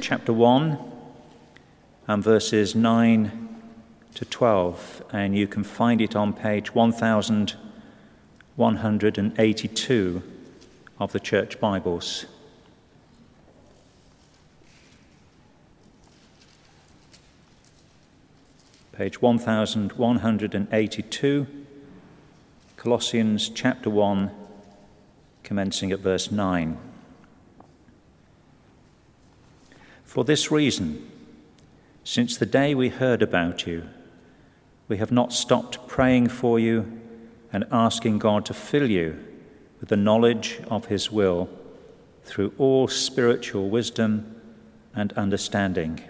chapter 1 and verses 9 to 12, and you can find it on page 1182 of the Church Bibles. Page 1182, Colossians chapter 1, commencing at verse 9. For this reason, since the day we heard about you, we have not stopped praying for you and asking God to fill you with the knowledge of His will through all spiritual wisdom and understanding.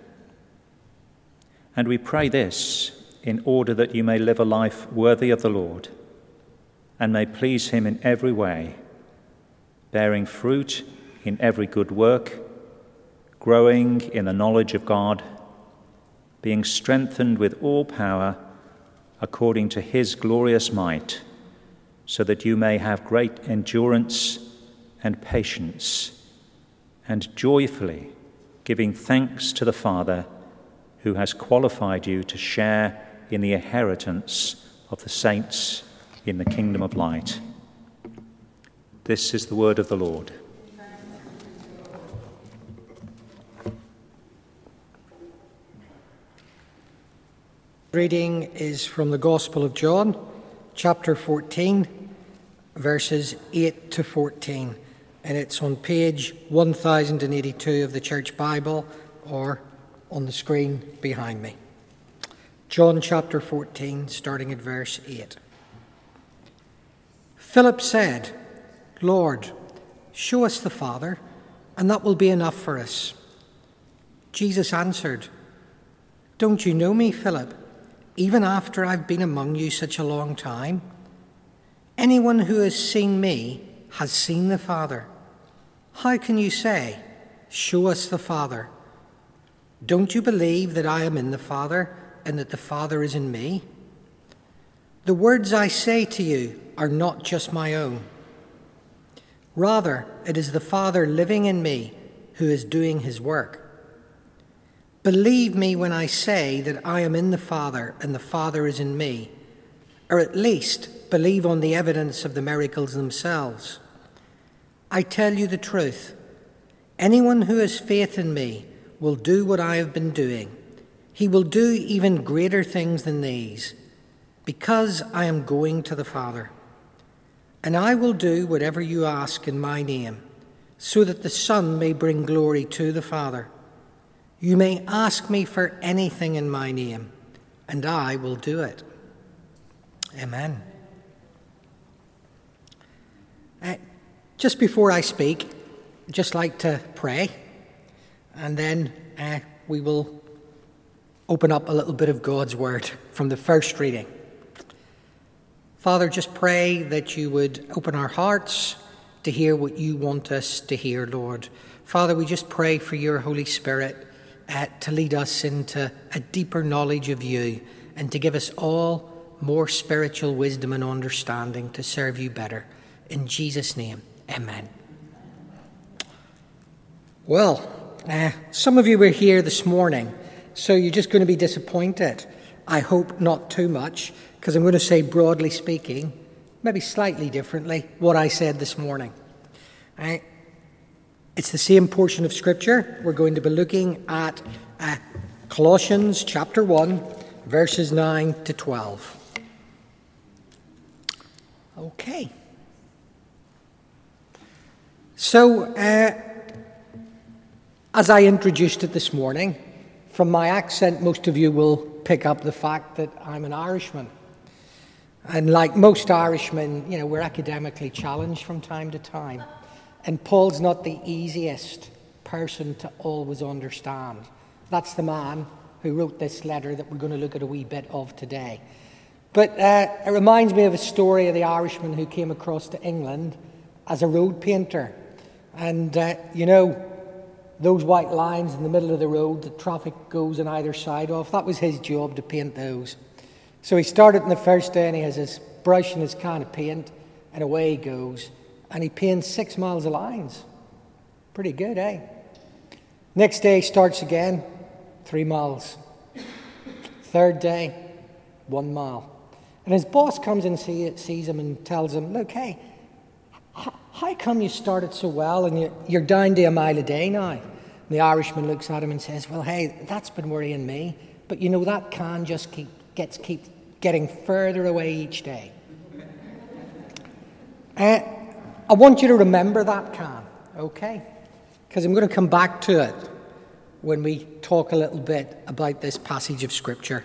And we pray this in order that you may live a life worthy of the Lord and may please Him in every way, bearing fruit in every good work growing in the knowledge of God, being strengthened with all power according to his glorious might, so that you may have great endurance and patience, and joyfully giving thanks to the Father who has qualified you to share in the inheritance of the saints in the kingdom of light. This is the word of the Lord. Reading is from the Gospel of John, chapter 14, verses 8 to 14, and it's on page 1082 of the Church Bible or on the screen behind me. John chapter 14, starting at verse 8. Philip said, Lord, show us the Father, and that will be enough for us. Jesus answered, Don't you know me, Philip? Even after I've been among you such a long time? Anyone who has seen me has seen the Father. How can you say, Show us the Father? Don't you believe that I am in the Father and that the Father is in me? The words I say to you are not just my own. Rather, it is the Father living in me who is doing his work. Believe me when I say that I am in the Father and the Father is in me, or at least believe on the evidence of the miracles themselves. I tell you the truth anyone who has faith in me will do what I have been doing. He will do even greater things than these, because I am going to the Father. And I will do whatever you ask in my name, so that the Son may bring glory to the Father. You may ask me for anything in my name, and I will do it. Amen. Uh, just before I speak, I'd just like to pray, and then uh, we will open up a little bit of God's Word from the first reading. Father, just pray that you would open our hearts to hear what you want us to hear, Lord. Father, we just pray for your Holy Spirit to lead us into a deeper knowledge of you and to give us all more spiritual wisdom and understanding to serve you better. In Jesus' name, amen. Well, uh, some of you were here this morning, so you're just going to be disappointed. I hope not too much, because I'm going to say, broadly speaking, maybe slightly differently, what I said this morning. Uh, it's the same portion of Scripture. We're going to be looking at uh, Colossians chapter 1, verses 9 to 12. Okay. So, uh, as I introduced it this morning, from my accent, most of you will pick up the fact that I'm an Irishman. And like most Irishmen, you know, we're academically challenged from time to time. And Paul's not the easiest person to always understand. That's the man who wrote this letter that we're going to look at a wee bit of today. But uh, it reminds me of a story of the Irishman who came across to England as a road painter. And, uh, you know, those white lines in the middle of the road, the traffic goes on either side of, that was his job to paint those. So he started on the first day and he has his brush and his can of paint, and away he goes and he paints six miles of lines. Pretty good, eh? Next day starts again, three miles. Third day, one mile. And his boss comes and see, sees him and tells him, Look, hey, how come you started so well and you're, you're down to a mile a day now? And the Irishman looks at him and says, Well, hey, that's been worrying me. But you know, that can just keep, gets, keep getting further away each day. uh, I want you to remember that can, okay? Because I'm going to come back to it when we talk a little bit about this passage of Scripture.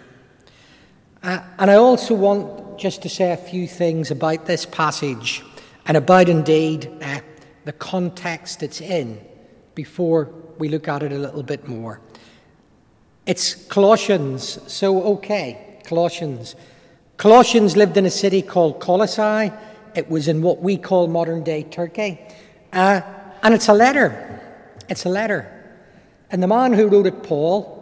Uh, and I also want just to say a few things about this passage and about indeed uh, the context it's in before we look at it a little bit more. It's Colossians, so okay, Colossians. Colossians lived in a city called Colossae. It was in what we call modern day Turkey. Uh, and it's a letter. It's a letter. And the man who wrote it, Paul,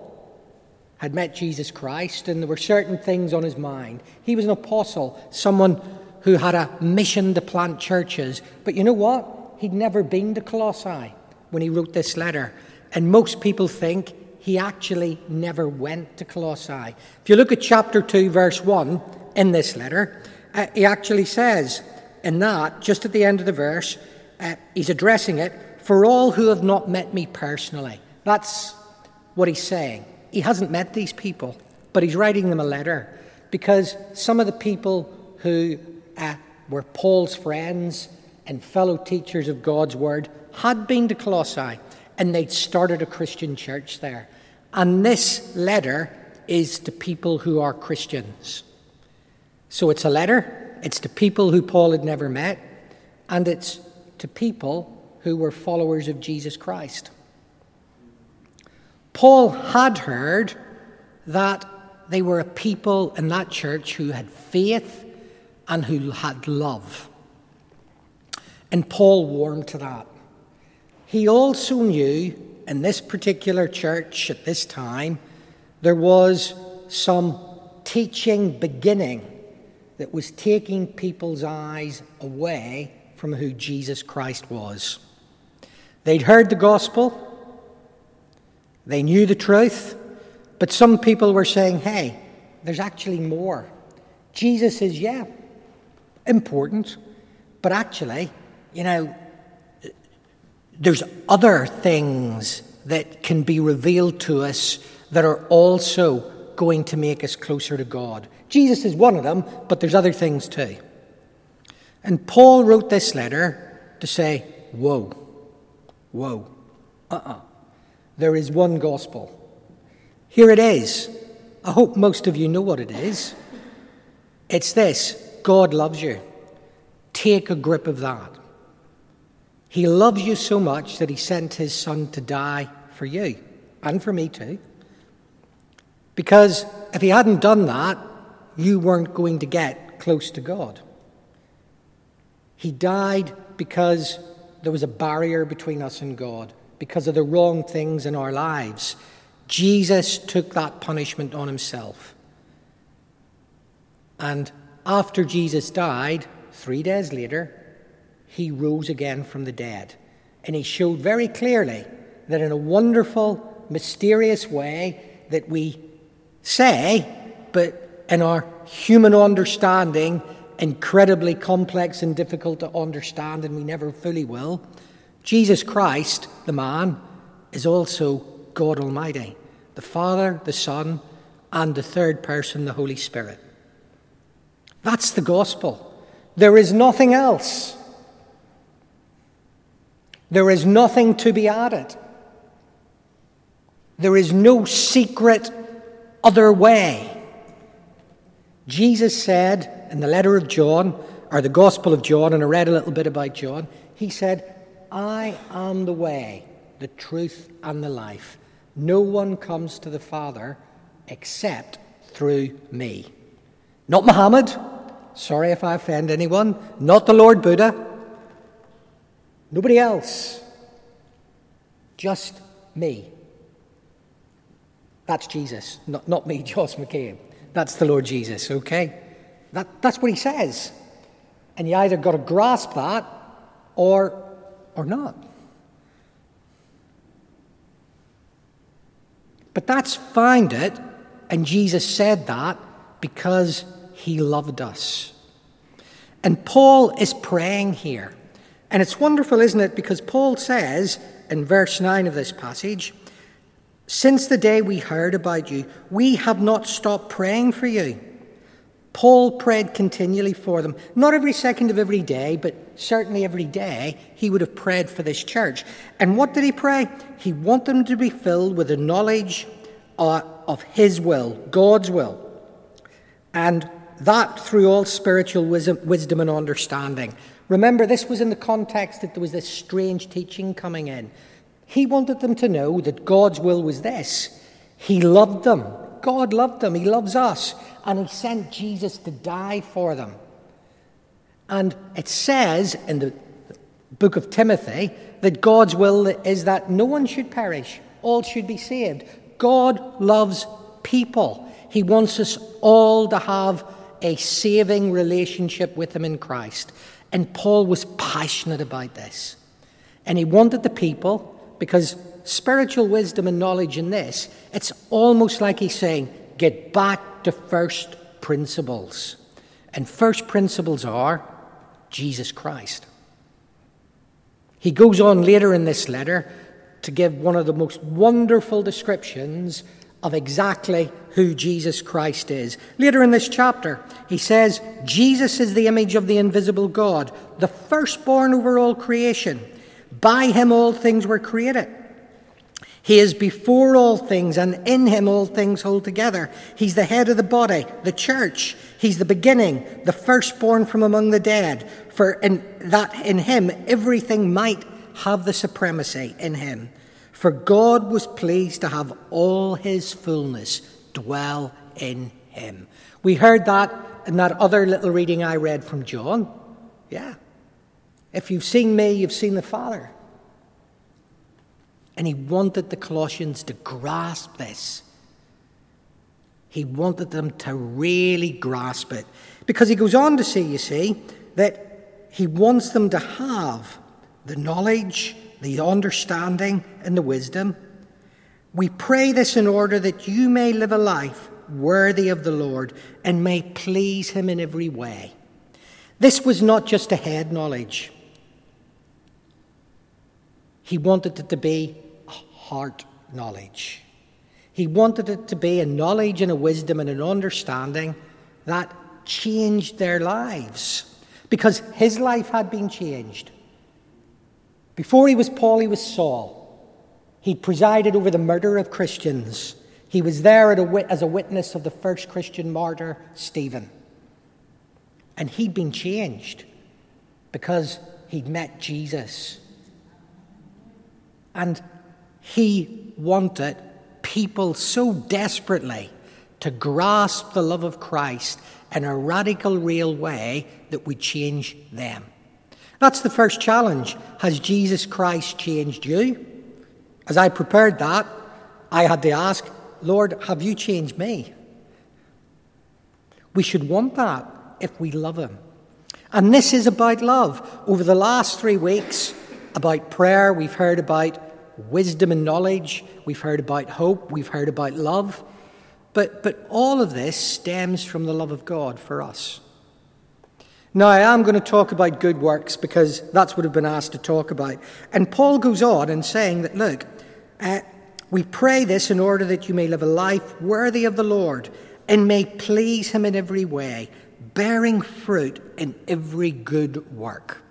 had met Jesus Christ, and there were certain things on his mind. He was an apostle, someone who had a mission to plant churches. But you know what? He'd never been to Colossae when he wrote this letter. And most people think he actually never went to Colossae. If you look at chapter 2, verse 1 in this letter, uh, he actually says in that, just at the end of the verse, uh, he's addressing it for all who have not met me personally. That's what he's saying. He hasn't met these people, but he's writing them a letter because some of the people who uh, were Paul's friends and fellow teachers of God's word had been to Colossae and they'd started a Christian church there. And this letter is to people who are Christians. So it's a letter, it's to people who Paul had never met, and it's to people who were followers of Jesus Christ. Paul had heard that they were a people in that church who had faith and who had love. And Paul warmed to that. He also knew in this particular church at this time there was some teaching beginning that was taking people's eyes away from who Jesus Christ was. They'd heard the gospel, they knew the truth, but some people were saying, hey, there's actually more. Jesus is, yeah, important, but actually, you know, there's other things that can be revealed to us that are also going to make us closer to God. Jesus is one of them, but there's other things too. And Paul wrote this letter to say, Whoa, whoa, uh uh-uh. uh there is one gospel. Here it is. I hope most of you know what it is. It's this God loves you. Take a grip of that. He loves you so much that he sent his son to die for you and for me too. Because if he hadn't done that, you weren't going to get close to God. He died because there was a barrier between us and God because of the wrong things in our lives. Jesus took that punishment on himself. And after Jesus died, three days later, he rose again from the dead. And he showed very clearly that in a wonderful, mysterious way that we say, but in our human understanding, incredibly complex and difficult to understand, and we never fully will, Jesus Christ, the man, is also God Almighty, the Father, the Son, and the third person, the Holy Spirit. That's the gospel. There is nothing else. There is nothing to be added. There is no secret other way. Jesus said in the letter of John, or the Gospel of John, and I read a little bit about John, he said, I am the way, the truth, and the life. No one comes to the Father except through me. Not Muhammad. Sorry if I offend anyone. Not the Lord Buddha. Nobody else. Just me. That's Jesus. Not, not me, Josh McCabe. That's the Lord Jesus, okay? That, that's what he says. And you either got to grasp that or or not. But that's find it, and Jesus said that because he loved us. And Paul is praying here. And it's wonderful, isn't it? Because Paul says in verse 9 of this passage, Since the day we heard about you, we have not stopped praying for you. Paul prayed continually for them. Not every second of every day, but certainly every day, he would have prayed for this church. And what did he pray? He wanted them to be filled with the knowledge uh, of his will, God's will. And that through all spiritual wisdom and understanding. Remember, this was in the context that there was this strange teaching coming in. He wanted them to know that God's will was this He loved them. God loved them. He loves us and he sent Jesus to die for them. And it says in the book of Timothy that God's will is that no one should perish, all should be saved. God loves people. He wants us all to have a saving relationship with Him in Christ. And Paul was passionate about this. And he wanted the people, because spiritual wisdom and knowledge in this, it's almost like he's saying, get back to first principles. And first principles are Jesus Christ. He goes on later in this letter to give one of the most wonderful descriptions of exactly who Jesus Christ is. Later in this chapter, he says, Jesus is the image of the invisible God, the firstborn over all creation. By him all things were created he is before all things, and in him all things hold together. He's the head of the body, the church. He's the beginning, the firstborn from among the dead. For in that in him everything might have the supremacy in him. For God was pleased to have all his fullness dwell in him. We heard that in that other little reading I read from John. Yeah. If you've seen me, you've seen the Father. And he wanted the Colossians to grasp this. He wanted them to really grasp it. Because he goes on to say, you see, that he wants them to have the knowledge, the understanding, and the wisdom. We pray this in order that you may live a life worthy of the Lord and may please him in every way. This was not just a head knowledge, he wanted it to be a heart knowledge. He wanted it to be a knowledge and a wisdom and an understanding that changed their lives because his life had been changed. Before he was Paul, he was Saul. He presided over the murder of Christians. He was there as a witness of the first Christian martyr, Stephen. And he'd been changed because he'd met Jesus. And he wanted people so desperately to grasp the love of Christ in a radical, real way that would change them. That's the first challenge. Has Jesus Christ changed you? As I prepared that, I had to ask, Lord, have you changed me? We should want that if we love Him. And this is about love. Over the last three weeks, about prayer, we've heard about wisdom and knowledge. We've heard about hope. We've heard about love. But, but all of this stems from the love of God for us. Now, I am going to talk about good works because that's what I've been asked to talk about. And Paul goes on in saying that, look, uh, we pray this in order that you may live a life worthy of the Lord and may please him in every way, bearing fruit in every good work.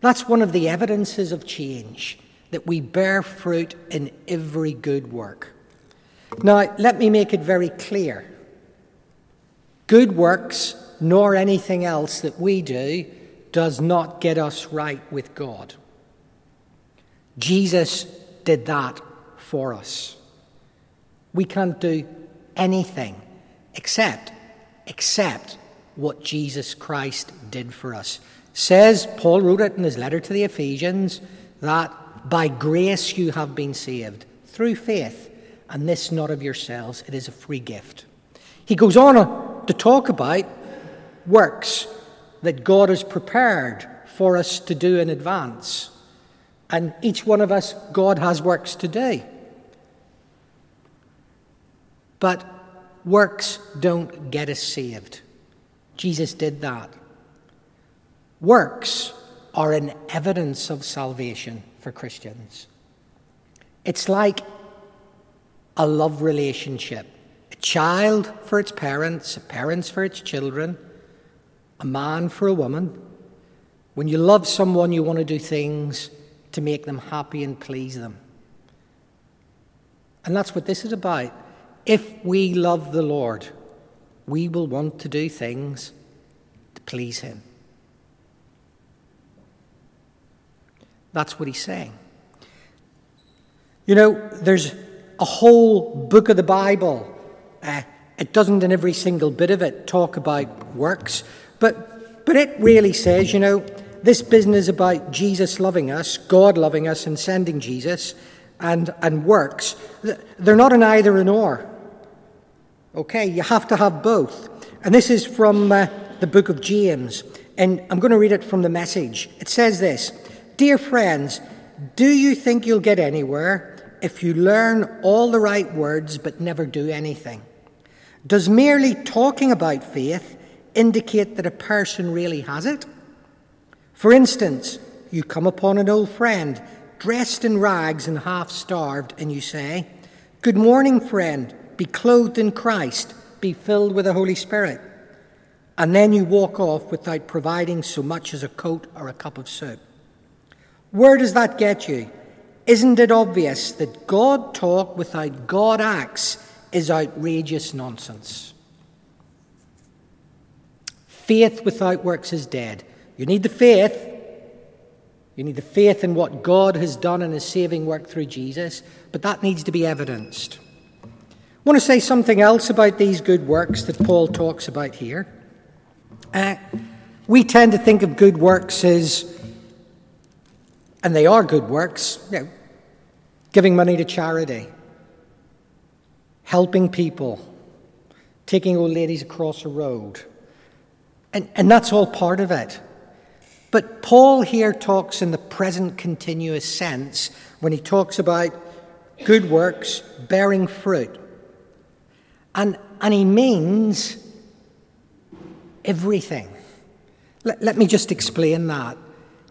That's one of the evidences of change that we bear fruit in every good work. Now, let me make it very clear good works, nor anything else that we do, does not get us right with God. Jesus did that for us. We can't do anything except except what Jesus Christ did for us. Says Paul wrote it in his letter to the Ephesians that by grace you have been saved through faith, and this not of yourselves, it is a free gift. He goes on to talk about works that God has prepared for us to do in advance. And each one of us, God has works to do. But works don't get us saved. Jesus did that. Works are an evidence of salvation for Christians. It's like a love relationship a child for its parents, a parents for its children, a man for a woman. When you love someone, you want to do things to make them happy and please them. And that's what this is about. If we love the Lord, we will want to do things to please Him. That's what he's saying. You know, there's a whole book of the Bible. Uh, it doesn't, in every single bit of it, talk about works, but, but it really says, you know, this business about Jesus loving us, God loving us, and sending Jesus, and, and works, they're not an either and or. Okay, you have to have both. And this is from uh, the book of James, and I'm going to read it from the message. It says this Dear friends, do you think you'll get anywhere if you learn all the right words but never do anything? Does merely talking about faith indicate that a person really has it? For instance, you come upon an old friend dressed in rags and half starved, and you say, Good morning, friend, be clothed in Christ, be filled with the Holy Spirit. And then you walk off without providing so much as a coat or a cup of soup. Where does that get you? Isn't it obvious that God talk without God acts is outrageous nonsense? Faith without works is dead. You need the faith. You need the faith in what God has done in his saving work through Jesus, but that needs to be evidenced. I want to say something else about these good works that Paul talks about here. Uh, we tend to think of good works as and they are good works, you know, giving money to charity, helping people, taking old ladies across a road. And, and that's all part of it. But Paul here talks in the present continuous sense when he talks about good works bearing fruit. And, and he means everything. Let, let me just explain that.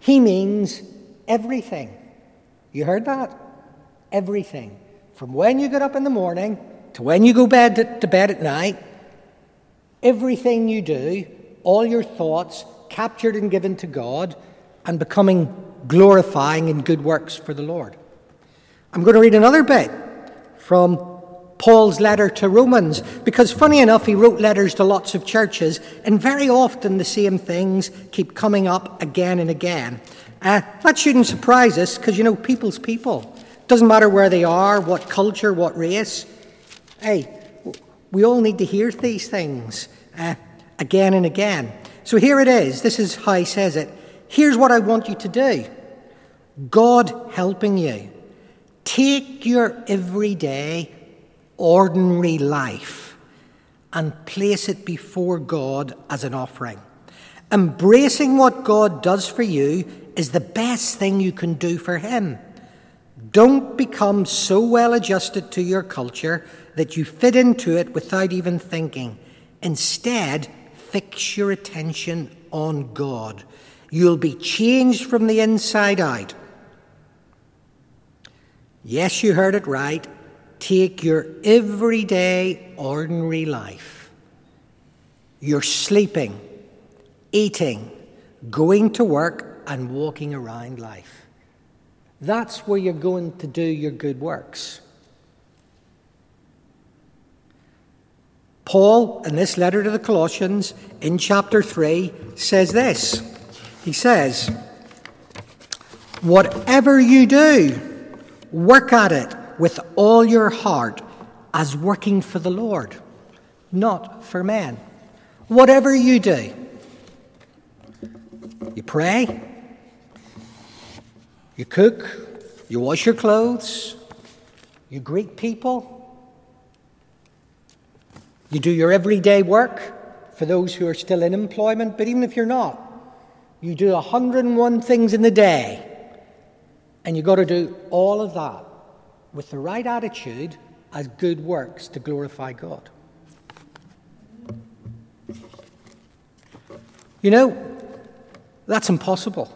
He means Everything. You heard that? Everything. From when you get up in the morning to when you go bed to, to bed at night, everything you do, all your thoughts captured and given to God and becoming glorifying in good works for the Lord. I'm going to read another bit from Paul's letter to Romans, because funny enough, he wrote letters to lots of churches, and very often the same things keep coming up again and again. Uh, that shouldn't surprise us because, you know, people's people. Doesn't matter where they are, what culture, what race. Hey, we all need to hear these things uh, again and again. So here it is. This is how he says it. Here's what I want you to do God helping you. Take your everyday, ordinary life and place it before God as an offering. Embracing what God does for you is the best thing you can do for Him. Don't become so well adjusted to your culture that you fit into it without even thinking. Instead, fix your attention on God. You'll be changed from the inside out. Yes, you heard it right. Take your everyday, ordinary life. You're sleeping, eating, going to work, and walking around life. That's where you're going to do your good works. Paul, in this letter to the Colossians, in chapter 3, says this. He says, Whatever you do, work at it with all your heart as working for the Lord, not for men. Whatever you do, you pray, you cook, you wash your clothes, you greet people, you do your everyday work for those who are still in employment, but even if you're not, you do 101 things in the day, and you've got to do all of that with the right attitude as good works to glorify God. You know, that's impossible.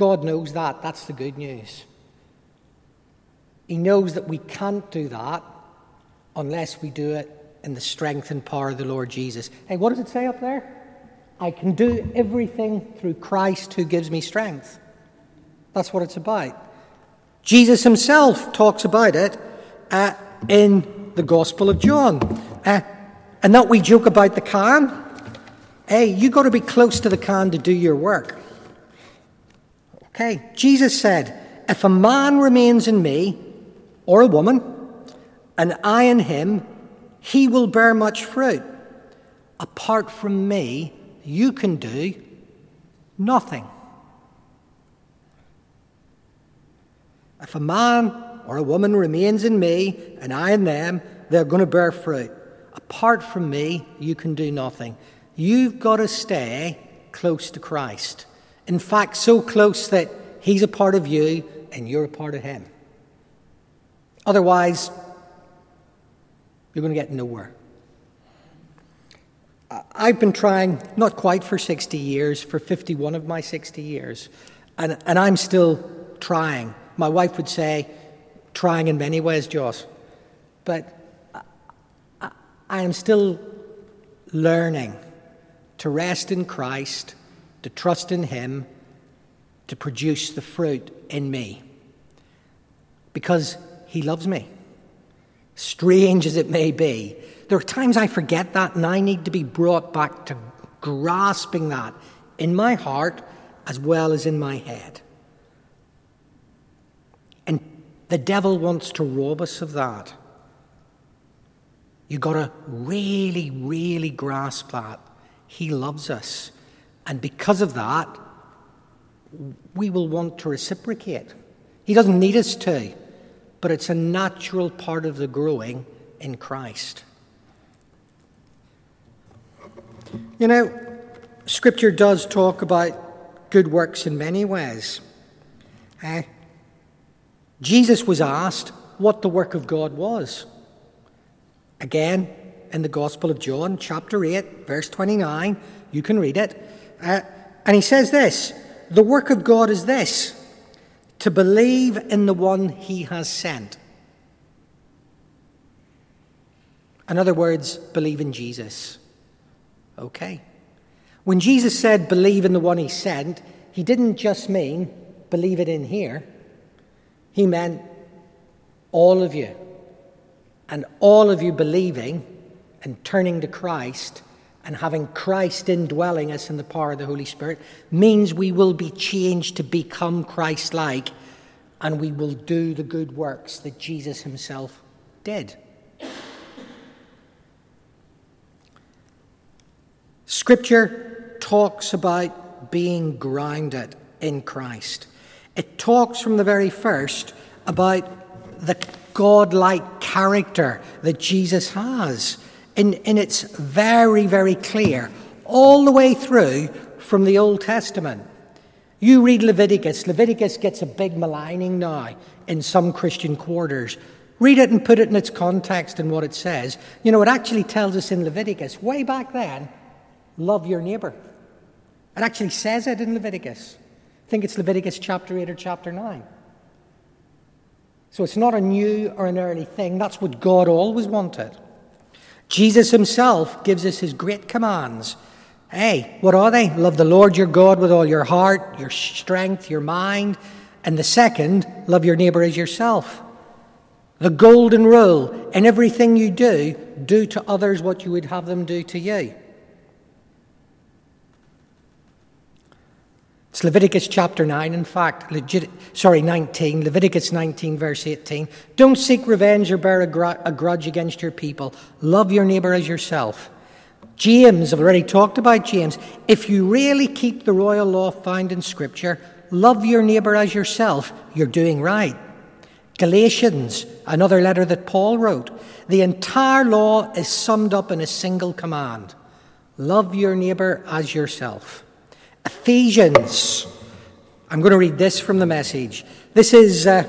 God knows that. That's the good news. He knows that we can't do that unless we do it in the strength and power of the Lord Jesus. Hey, what does it say up there? I can do everything through Christ who gives me strength. That's what it's about. Jesus himself talks about it uh, in the Gospel of John. Uh, and that we joke about the can. Hey, you've got to be close to the can to do your work. Okay, Jesus said, If a man remains in me, or a woman, and I in him, he will bear much fruit. Apart from me, you can do nothing. If a man or a woman remains in me and I in them, they're going to bear fruit. Apart from me, you can do nothing. You've got to stay close to Christ. In fact, so close that He's a part of you and you're a part of Him. Otherwise, you're going to get nowhere. I've been trying, not quite for 60 years, for 51 of my 60 years, and, and I'm still trying. My wife would say, trying in many ways, Joss. But I, I am still learning to rest in Christ, to trust in Him, to produce the fruit in me. Because He loves me. Strange as it may be, there are times I forget that and I need to be brought back to grasping that in my heart as well as in my head. And the devil wants to rob us of that. You've got to really, really grasp that. He loves us. And because of that, we will want to reciprocate. He doesn't need us to, but it's a natural part of the growing in Christ. You know, Scripture does talk about good works in many ways. Uh, Jesus was asked what the work of God was. Again, in the Gospel of John, chapter 8, verse 29, you can read it. Uh, and he says this The work of God is this to believe in the one he has sent. In other words, believe in Jesus. Okay. When Jesus said, believe in the one he sent, he didn't just mean believe it in here, he meant all of you. And all of you believing and turning to Christ and having Christ indwelling us in the power of the Holy Spirit means we will be changed to become Christ like and we will do the good works that Jesus himself did. Scripture talks about being grounded in Christ. It talks from the very first about the godlike character that Jesus has. And, it's very, very clear all the way through from the Old Testament. You read Leviticus, Leviticus gets a big maligning now in some Christian quarters. Read it and put it in its context and what it says. You know, it actually tells us in Leviticus, way back then, love your neighbor. It actually says it in Leviticus. I think it's Leviticus chapter 8 or chapter 9. So it's not a new or an early thing. That's what God always wanted. Jesus himself gives us his great commands. Hey, what are they? Love the Lord your God with all your heart, your strength, your mind. And the second, love your neighbor as yourself. The golden rule in everything you do, do to others what you would have them do to you. It's Leviticus chapter 9, in fact, legit, sorry, 19, Leviticus 19, verse 18. Don't seek revenge or bear a, gr- a grudge against your people. Love your neighbor as yourself. James, I've already talked about James. If you really keep the royal law found in Scripture, love your neighbor as yourself, you're doing right. Galatians, another letter that Paul wrote. The entire law is summed up in a single command love your neighbor as yourself. Ephesians. I'm going to read this from the message. This is uh,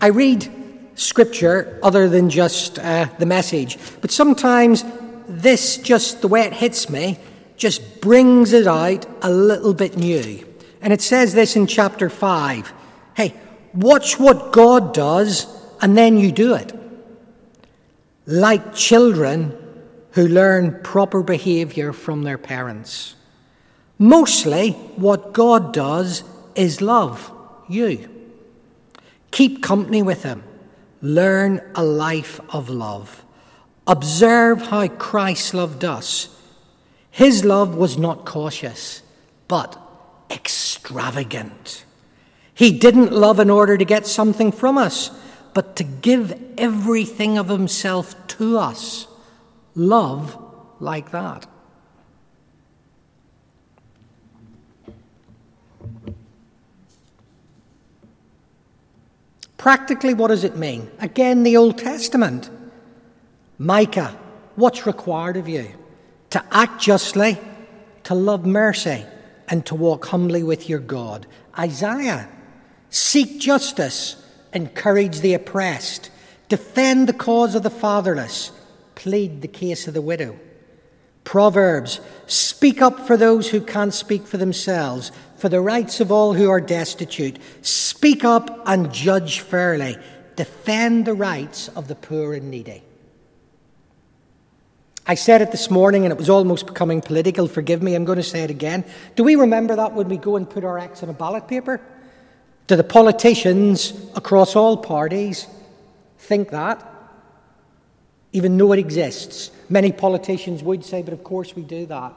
I read scripture other than just uh, the message, but sometimes this, just the way it hits me, just brings it out a little bit new. And it says this in chapter 5 Hey, watch what God does, and then you do it. Like children who learn proper behavior from their parents. Mostly, what God does is love you. Keep company with Him. Learn a life of love. Observe how Christ loved us. His love was not cautious, but extravagant. He didn't love in order to get something from us, but to give everything of Himself to us. Love like that. Practically, what does it mean? Again, the Old Testament. Micah, what's required of you? To act justly, to love mercy, and to walk humbly with your God. Isaiah, seek justice, encourage the oppressed, defend the cause of the fatherless, plead the case of the widow. Proverbs, speak up for those who can't speak for themselves, for the rights of all who are destitute. Speak up and judge fairly. Defend the rights of the poor and needy. I said it this morning and it was almost becoming political. Forgive me, I'm going to say it again. Do we remember that when we go and put our X on a ballot paper? Do the politicians across all parties think that? Even though it exists. Many politicians would say, but of course we do that.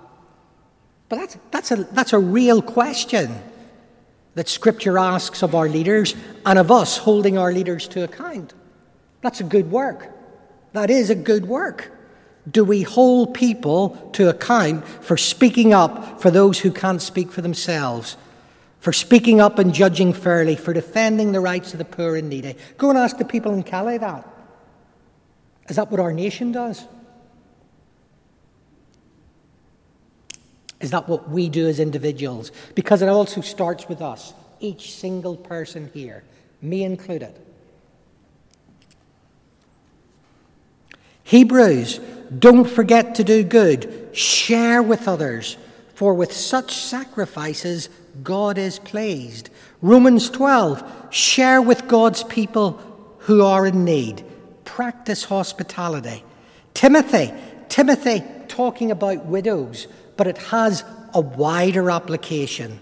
But that's, that's, a, that's a real question that Scripture asks of our leaders and of us holding our leaders to account. That's a good work. That is a good work. Do we hold people to account for speaking up for those who can't speak for themselves? For speaking up and judging fairly, for defending the rights of the poor and needy. Go and ask the people in Calais that. Is that what our nation does? Is that what we do as individuals? Because it also starts with us, each single person here, me included. Hebrews, don't forget to do good, share with others, for with such sacrifices God is pleased. Romans 12, share with God's people who are in need, practice hospitality. Timothy, Timothy talking about widows but it has a wider application.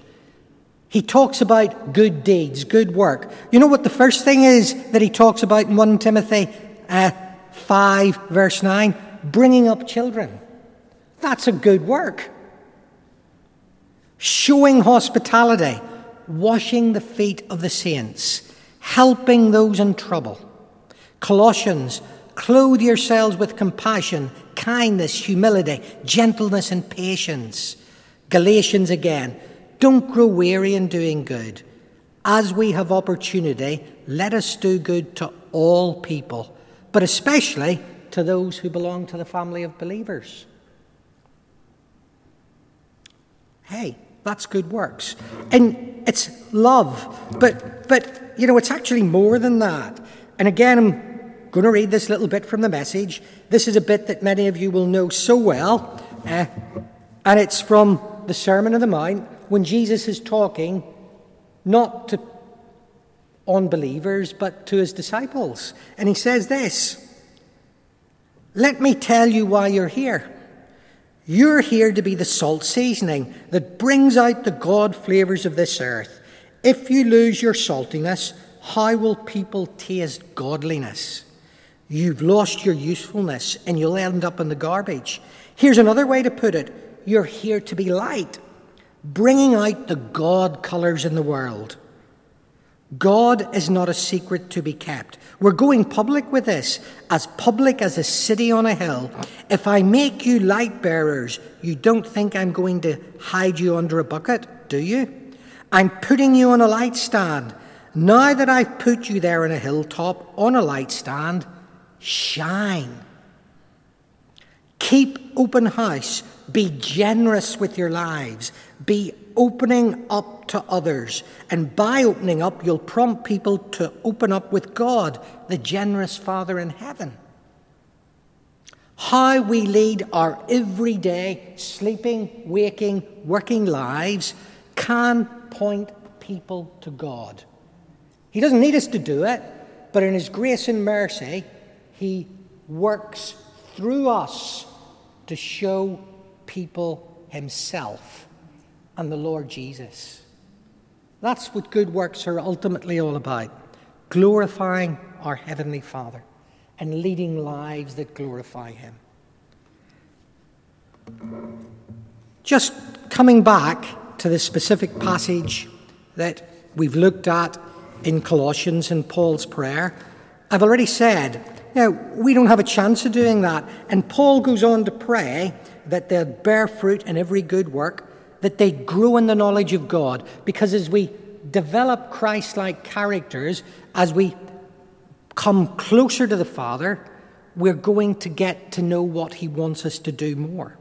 He talks about good deeds, good work. You know what the first thing is that he talks about in 1 Timothy uh, 5, verse 9? Bringing up children. That's a good work. Showing hospitality, washing the feet of the saints, helping those in trouble. Colossians, clothe yourselves with compassion, kindness, humility, gentleness, and patience. Galatians again, don't grow weary in doing good. As we have opportunity, let us do good to all people, but especially to those who belong to the family of believers. Hey, that's good works. And it's love. But but you know, it's actually more than that. And again, going to read this little bit from the message. This is a bit that many of you will know so well, uh, and it's from the Sermon on the Mount when Jesus is talking not to unbelievers but to his disciples. And he says this Let me tell you why you're here. You're here to be the salt seasoning that brings out the God flavours of this earth. If you lose your saltiness, how will people taste godliness? You've lost your usefulness and you'll end up in the garbage. Here's another way to put it you're here to be light, bringing out the God colours in the world. God is not a secret to be kept. We're going public with this, as public as a city on a hill. If I make you light bearers, you don't think I'm going to hide you under a bucket, do you? I'm putting you on a light stand. Now that I've put you there on a hilltop, on a light stand, shine. Keep open house. Be generous with your lives. Be opening up to others. And by opening up, you'll prompt people to open up with God, the generous Father in heaven. How we lead our everyday, sleeping, waking, working lives can point people to God. He doesn't need us to do it, but in His grace and mercy, He works through us to show people Himself and the Lord Jesus. That's what good works are ultimately all about glorifying our Heavenly Father and leading lives that glorify Him. Just coming back to the specific passage that we've looked at in Colossians in Paul's prayer, I've already said, know, we don't have a chance of doing that. And Paul goes on to pray that they'll bear fruit in every good work, that they grow in the knowledge of God. Because as we develop Christ like characters, as we come closer to the Father, we're going to get to know what He wants us to do more.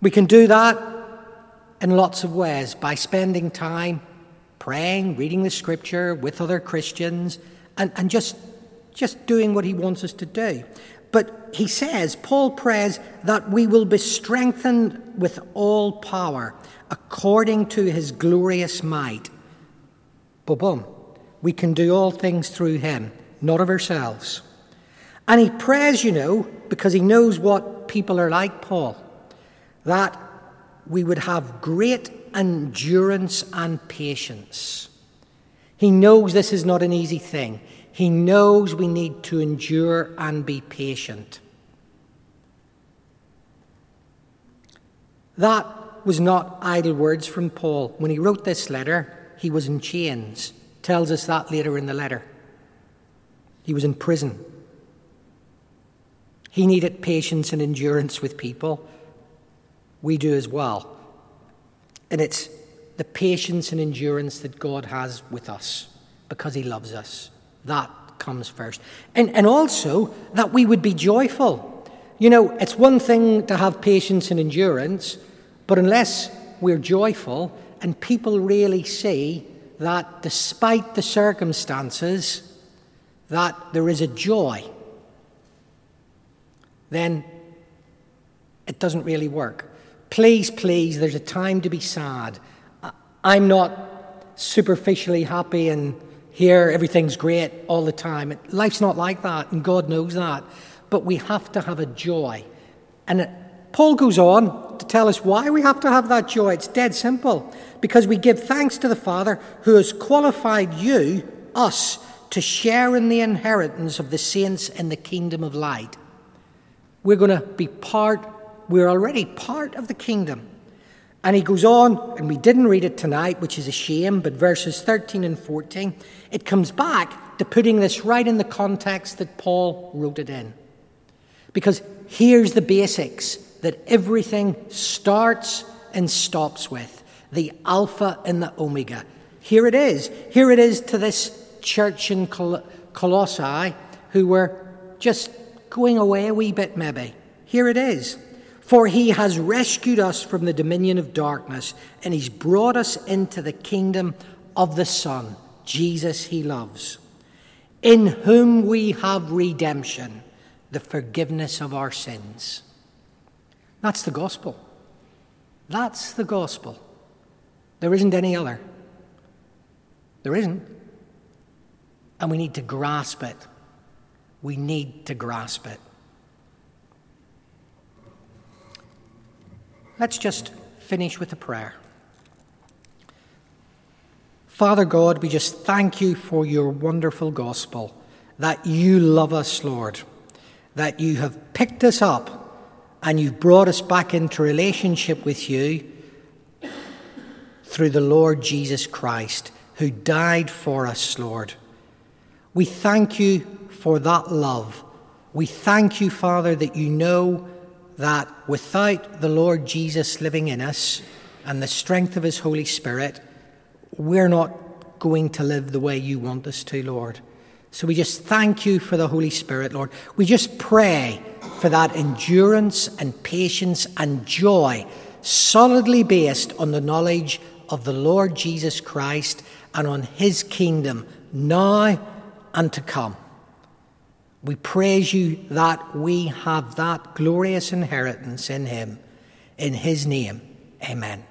We can do that in lots of ways by spending time praying, reading the scripture with other Christians, and, and just, just doing what He wants us to do. But he says, Paul prays that we will be strengthened with all power according to his glorious might. Boom, boom. We can do all things through him, not of ourselves. And he prays, you know, because he knows what people are like, Paul, that we would have great endurance and patience. He knows this is not an easy thing. He knows we need to endure and be patient. That was not idle words from Paul. When he wrote this letter, he was in chains. Tells us that later in the letter. He was in prison. He needed patience and endurance with people. We do as well. And it's the patience and endurance that God has with us because He loves us. That comes first. And, and also that we would be joyful. You know, it's one thing to have patience and endurance, but unless we're joyful and people really see that despite the circumstances, that there is a joy, then it doesn't really work. Please, please, there's a time to be sad. I'm not superficially happy and here everything's great all the time. Life's not like that, and God knows that. But we have to have a joy. And Paul goes on to tell us why we have to have that joy. It's dead simple. Because we give thanks to the Father who has qualified you, us, to share in the inheritance of the saints in the kingdom of light. We're going to be part, we're already part of the kingdom. And he goes on, and we didn't read it tonight, which is a shame, but verses 13 and 14, it comes back to putting this right in the context that Paul wrote it in. Because here's the basics that everything starts and stops with the Alpha and the Omega. Here it is. Here it is to this church in Col- Colossae who were just going away a wee bit, maybe. Here it is. For he has rescued us from the dominion of darkness, and he's brought us into the kingdom of the Son, Jesus he loves, in whom we have redemption, the forgiveness of our sins. That's the gospel. That's the gospel. There isn't any other. There isn't. And we need to grasp it. We need to grasp it. Let's just finish with a prayer. Father God, we just thank you for your wonderful gospel, that you love us, Lord, that you have picked us up and you've brought us back into relationship with you through the Lord Jesus Christ, who died for us, Lord. We thank you for that love. We thank you, Father, that you know that without the Lord Jesus living in us and the strength of His Holy Spirit, we're not going to live the way you want us to, Lord. So we just thank you for the Holy Spirit, Lord. We just pray for that endurance and patience and joy, solidly based on the knowledge of the Lord Jesus Christ and on his kingdom now and to come. We praise you that we have that glorious inheritance in him. In his name, amen.